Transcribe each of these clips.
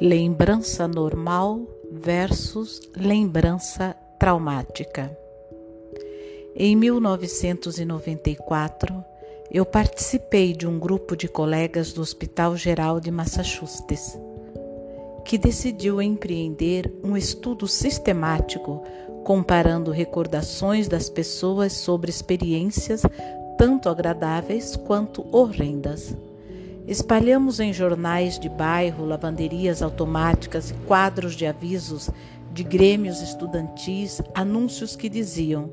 Lembrança normal versus lembrança traumática. Em 1994, eu participei de um grupo de colegas do Hospital Geral de Massachusetts que decidiu empreender um estudo sistemático comparando recordações das pessoas sobre experiências tanto agradáveis quanto horrendas. Espalhamos em jornais de bairro, lavanderias automáticas e quadros de avisos de grêmios estudantis anúncios que diziam: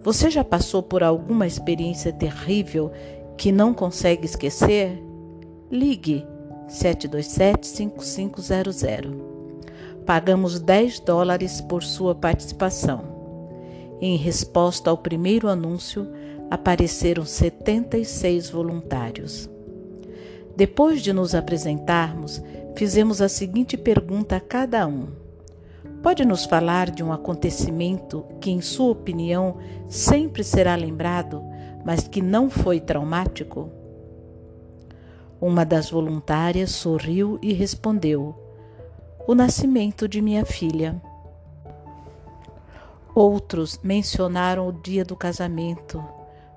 Você já passou por alguma experiência terrível que não consegue esquecer? Ligue 727-5500. Pagamos 10 dólares por sua participação. Em resposta ao primeiro anúncio, apareceram 76 voluntários. Depois de nos apresentarmos, fizemos a seguinte pergunta a cada um: Pode nos falar de um acontecimento que, em sua opinião, sempre será lembrado, mas que não foi traumático? Uma das voluntárias sorriu e respondeu: O nascimento de minha filha. Outros mencionaram o dia do casamento,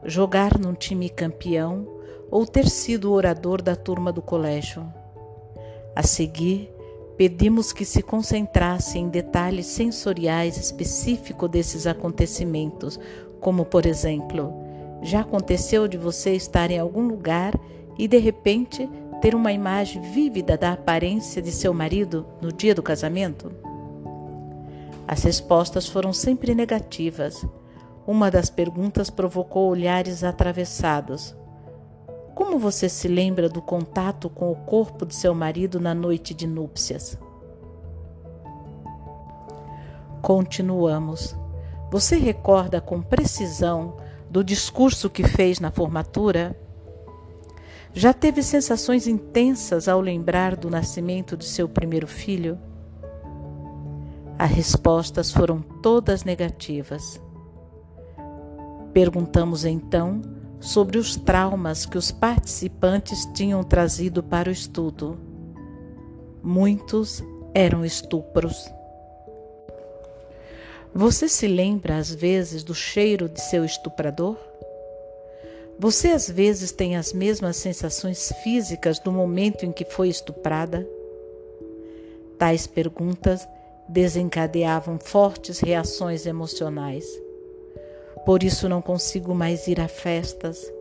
jogar num time campeão ou ter sido o orador da turma do colégio. A seguir, pedimos que se concentrasse em detalhes sensoriais específicos desses acontecimentos, como, por exemplo, já aconteceu de você estar em algum lugar e de repente ter uma imagem vívida da aparência de seu marido no dia do casamento? As respostas foram sempre negativas. Uma das perguntas provocou olhares atravessados. Como você se lembra do contato com o corpo de seu marido na noite de núpcias? Continuamos. Você recorda com precisão do discurso que fez na formatura? Já teve sensações intensas ao lembrar do nascimento de seu primeiro filho? As respostas foram todas negativas. Perguntamos então sobre os traumas que os participantes tinham trazido para o estudo. Muitos eram estupros. Você se lembra às vezes do cheiro de seu estuprador? Você às vezes tem as mesmas sensações físicas do momento em que foi estuprada? Tais perguntas desencadeavam fortes reações emocionais. Por isso não consigo mais ir a festas.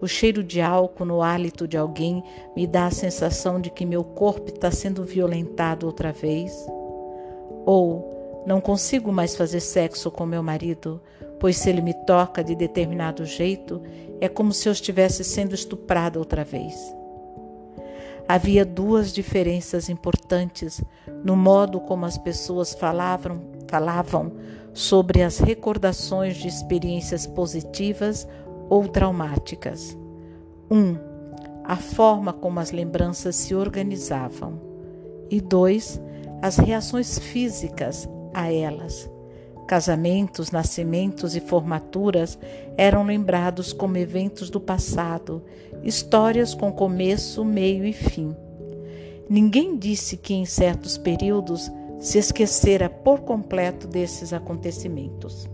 O cheiro de álcool no hálito de alguém me dá a sensação de que meu corpo está sendo violentado outra vez. Ou não consigo mais fazer sexo com meu marido, pois se ele me toca de determinado jeito, é como se eu estivesse sendo estuprada outra vez. Havia duas diferenças importantes no modo como as pessoas falavam, falavam sobre as recordações de experiências positivas ou traumáticas. 1. Um, a forma como as lembranças se organizavam. E 2. As reações físicas a elas. Casamentos, nascimentos e formaturas eram lembrados como eventos do passado, histórias com começo, meio e fim. Ninguém disse que em certos períodos se esquecera por completo desses acontecimentos.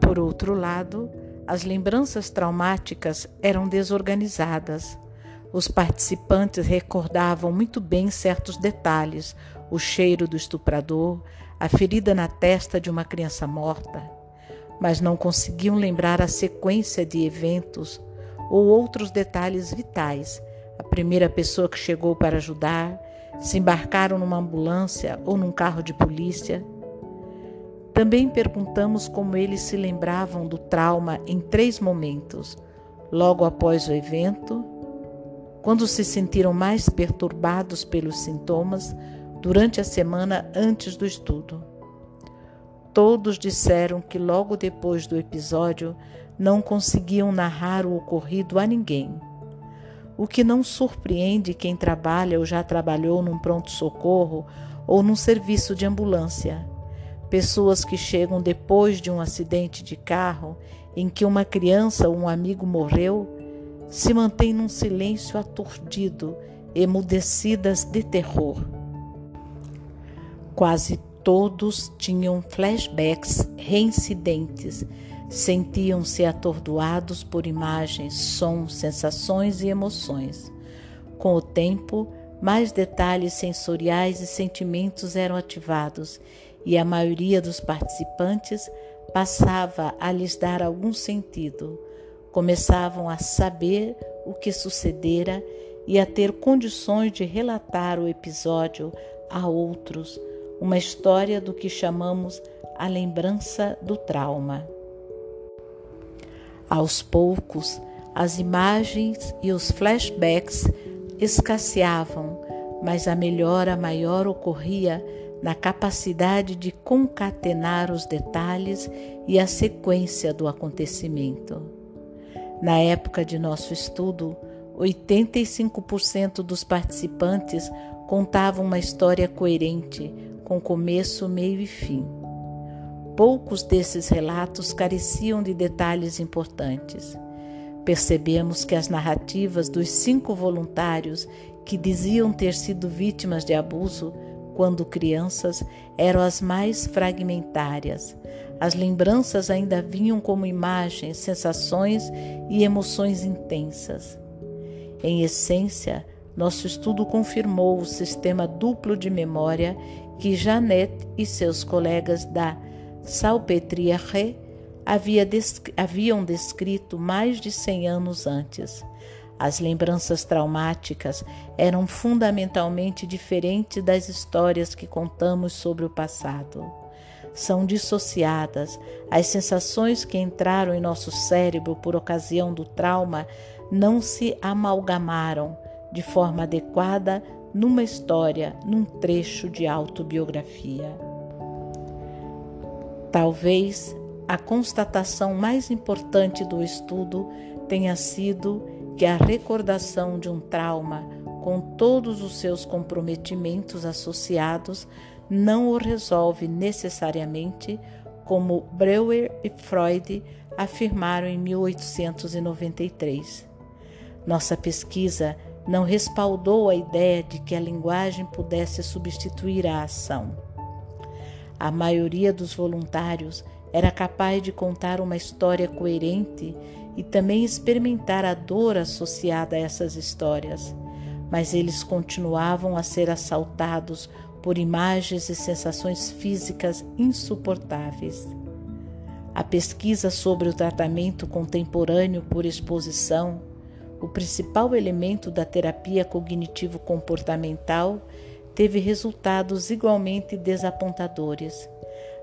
Por outro lado, as lembranças traumáticas eram desorganizadas. Os participantes recordavam muito bem certos detalhes: o cheiro do estuprador, a ferida na testa de uma criança morta, mas não conseguiam lembrar a sequência de eventos ou outros detalhes vitais. A primeira pessoa que chegou para ajudar, se embarcaram numa ambulância ou num carro de polícia. Também perguntamos como eles se lembravam do trauma em três momentos: logo após o evento, quando se sentiram mais perturbados pelos sintomas, durante a semana antes do estudo. Todos disseram que logo depois do episódio não conseguiam narrar o ocorrido a ninguém o que não surpreende quem trabalha ou já trabalhou num pronto-socorro ou num serviço de ambulância. Pessoas que chegam depois de um acidente de carro em que uma criança ou um amigo morreu se mantêm num silêncio aturdido emudecidas de terror. Quase todos tinham flashbacks reincidentes, sentiam-se atordoados por imagens, sons, sensações e emoções. Com o tempo, mais detalhes sensoriais e sentimentos eram ativados e a maioria dos participantes passava a lhes dar algum sentido. Começavam a saber o que sucedera e a ter condições de relatar o episódio a outros, uma história do que chamamos a lembrança do trauma. Aos poucos, as imagens e os flashbacks escasseavam, mas a melhora maior ocorria na capacidade de concatenar os detalhes e a sequência do acontecimento. Na época de nosso estudo, 85% dos participantes contavam uma história coerente, com começo, meio e fim. Poucos desses relatos careciam de detalhes importantes. Percebemos que as narrativas dos cinco voluntários que diziam ter sido vítimas de abuso quando crianças eram as mais fragmentárias. As lembranças ainda vinham como imagens, sensações e emoções intensas. Em essência, nosso estudo confirmou o sistema duplo de memória que Janet e seus colegas da Salpêtrière havia haviam descrito mais de 100 anos antes. As lembranças traumáticas eram fundamentalmente diferentes das histórias que contamos sobre o passado. São dissociadas. As sensações que entraram em nosso cérebro por ocasião do trauma não se amalgamaram de forma adequada numa história, num trecho de autobiografia. Talvez a constatação mais importante do estudo tenha sido que a recordação de um trauma, com todos os seus comprometimentos associados, não o resolve necessariamente, como Breuer e Freud afirmaram em 1893. Nossa pesquisa não respaldou a ideia de que a linguagem pudesse substituir a ação. A maioria dos voluntários era capaz de contar uma história coerente e também experimentar a dor associada a essas histórias, mas eles continuavam a ser assaltados por imagens e sensações físicas insuportáveis. A pesquisa sobre o tratamento contemporâneo por exposição o principal elemento da terapia cognitivo-comportamental, teve resultados igualmente desapontadores.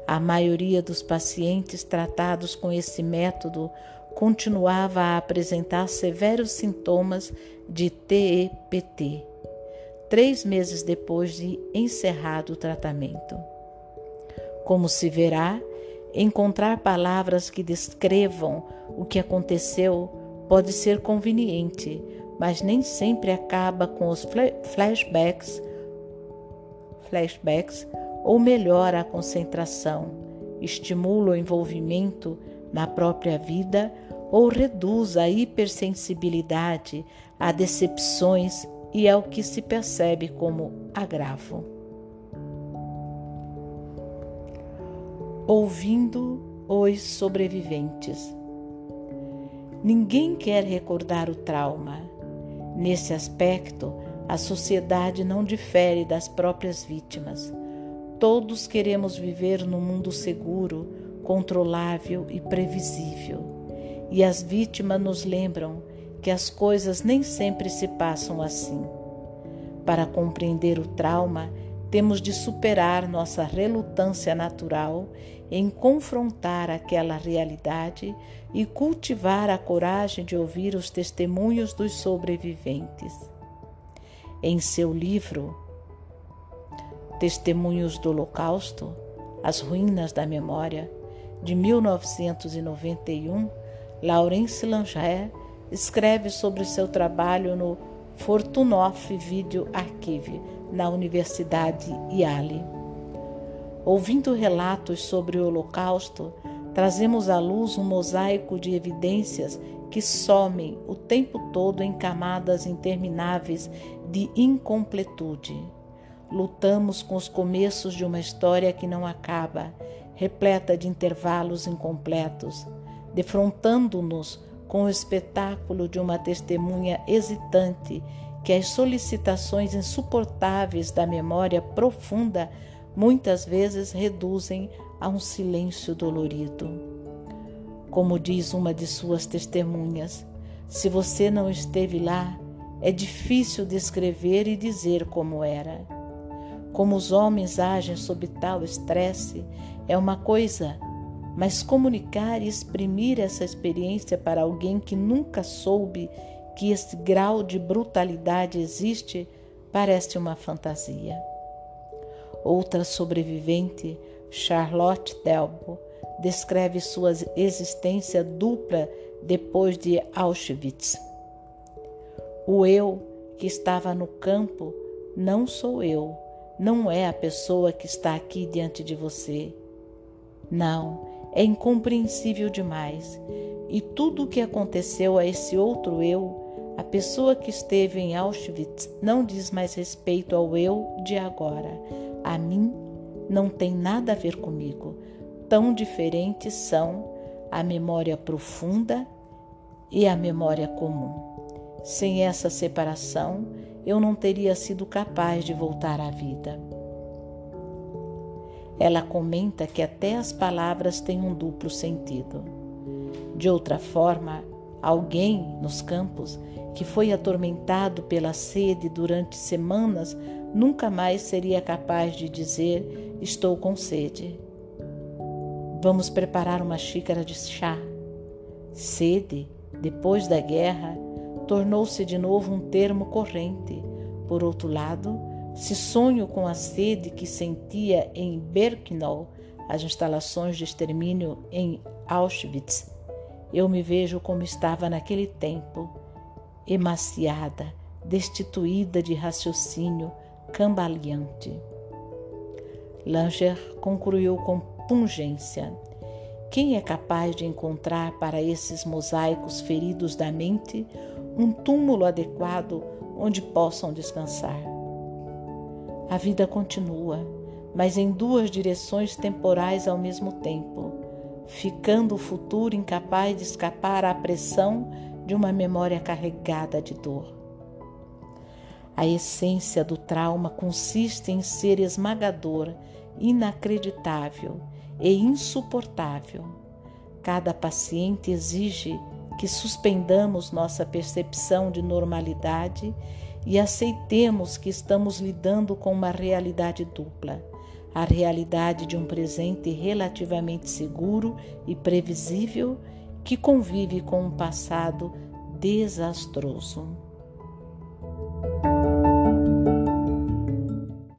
A maioria dos pacientes tratados com esse método continuava a apresentar severos sintomas de TEPT, três meses depois de encerrado o tratamento. Como se verá, encontrar palavras que descrevam o que aconteceu pode ser conveniente, mas nem sempre acaba com os flashbacks, flashbacks ou melhora a concentração, estimula o envolvimento na própria vida ou reduz a hipersensibilidade a decepções e ao que se percebe como agravo. Ouvindo os sobreviventes. Ninguém quer recordar o trauma. Nesse aspecto, a sociedade não difere das próprias vítimas. Todos queremos viver num mundo seguro, controlável e previsível. E as vítimas nos lembram que as coisas nem sempre se passam assim. Para compreender o trauma, temos de superar nossa relutância natural em confrontar aquela realidade e cultivar a coragem de ouvir os testemunhos dos sobreviventes. Em seu livro Testemunhos do Holocausto, As Ruínas da Memória, de 1991, Laurence Langer escreve sobre seu trabalho no Fortunoff Video Archive, na Universidade Yale. Ouvindo relatos sobre o Holocausto, trazemos à luz um mosaico de evidências que somem o tempo todo em camadas intermináveis de incompletude. Lutamos com os começos de uma história que não acaba, repleta de intervalos incompletos, defrontando-nos com o espetáculo de uma testemunha hesitante que as solicitações insuportáveis da memória profunda muitas vezes reduzem a um silêncio dolorido. Como diz uma de suas testemunhas, se você não esteve lá, é difícil descrever e dizer como era. Como os homens agem sob tal estresse é uma coisa, mas comunicar e exprimir essa experiência para alguém que nunca soube que esse grau de brutalidade existe parece uma fantasia. Outra sobrevivente, Charlotte Delbo, descreve sua existência dupla depois de Auschwitz. O eu que estava no campo não sou eu, não é a pessoa que está aqui diante de você. Não, é incompreensível demais. E tudo o que aconteceu a esse outro eu, a pessoa que esteve em Auschwitz, não diz mais respeito ao eu de agora. A mim não tem nada a ver comigo. Tão diferentes são a memória profunda e a memória comum. Sem essa separação, eu não teria sido capaz de voltar à vida. Ela comenta que até as palavras têm um duplo sentido. De outra forma, alguém nos campos que foi atormentado pela sede durante semanas nunca mais seria capaz de dizer: Estou com sede. Vamos preparar uma xícara de chá. Sede, depois da guerra, tornou-se de novo um termo corrente. Por outro lado, se sonho com a sede que sentia em Birkenau, as instalações de extermínio em Auschwitz, eu me vejo como estava naquele tempo, emaciada, destituída de raciocínio, cambaleante. Langer concluiu com pungência. Quem é capaz de encontrar para esses mosaicos feridos da mente um túmulo adequado onde possam descansar? A vida continua, mas em duas direções temporais ao mesmo tempo, ficando o futuro incapaz de escapar à pressão de uma memória carregada de dor. A essência do trauma consiste em ser esmagador, inacreditável e insuportável. Cada paciente exige que suspendamos nossa percepção de normalidade e aceitemos que estamos lidando com uma realidade dupla. A realidade de um presente relativamente seguro e previsível que convive com um passado desastroso.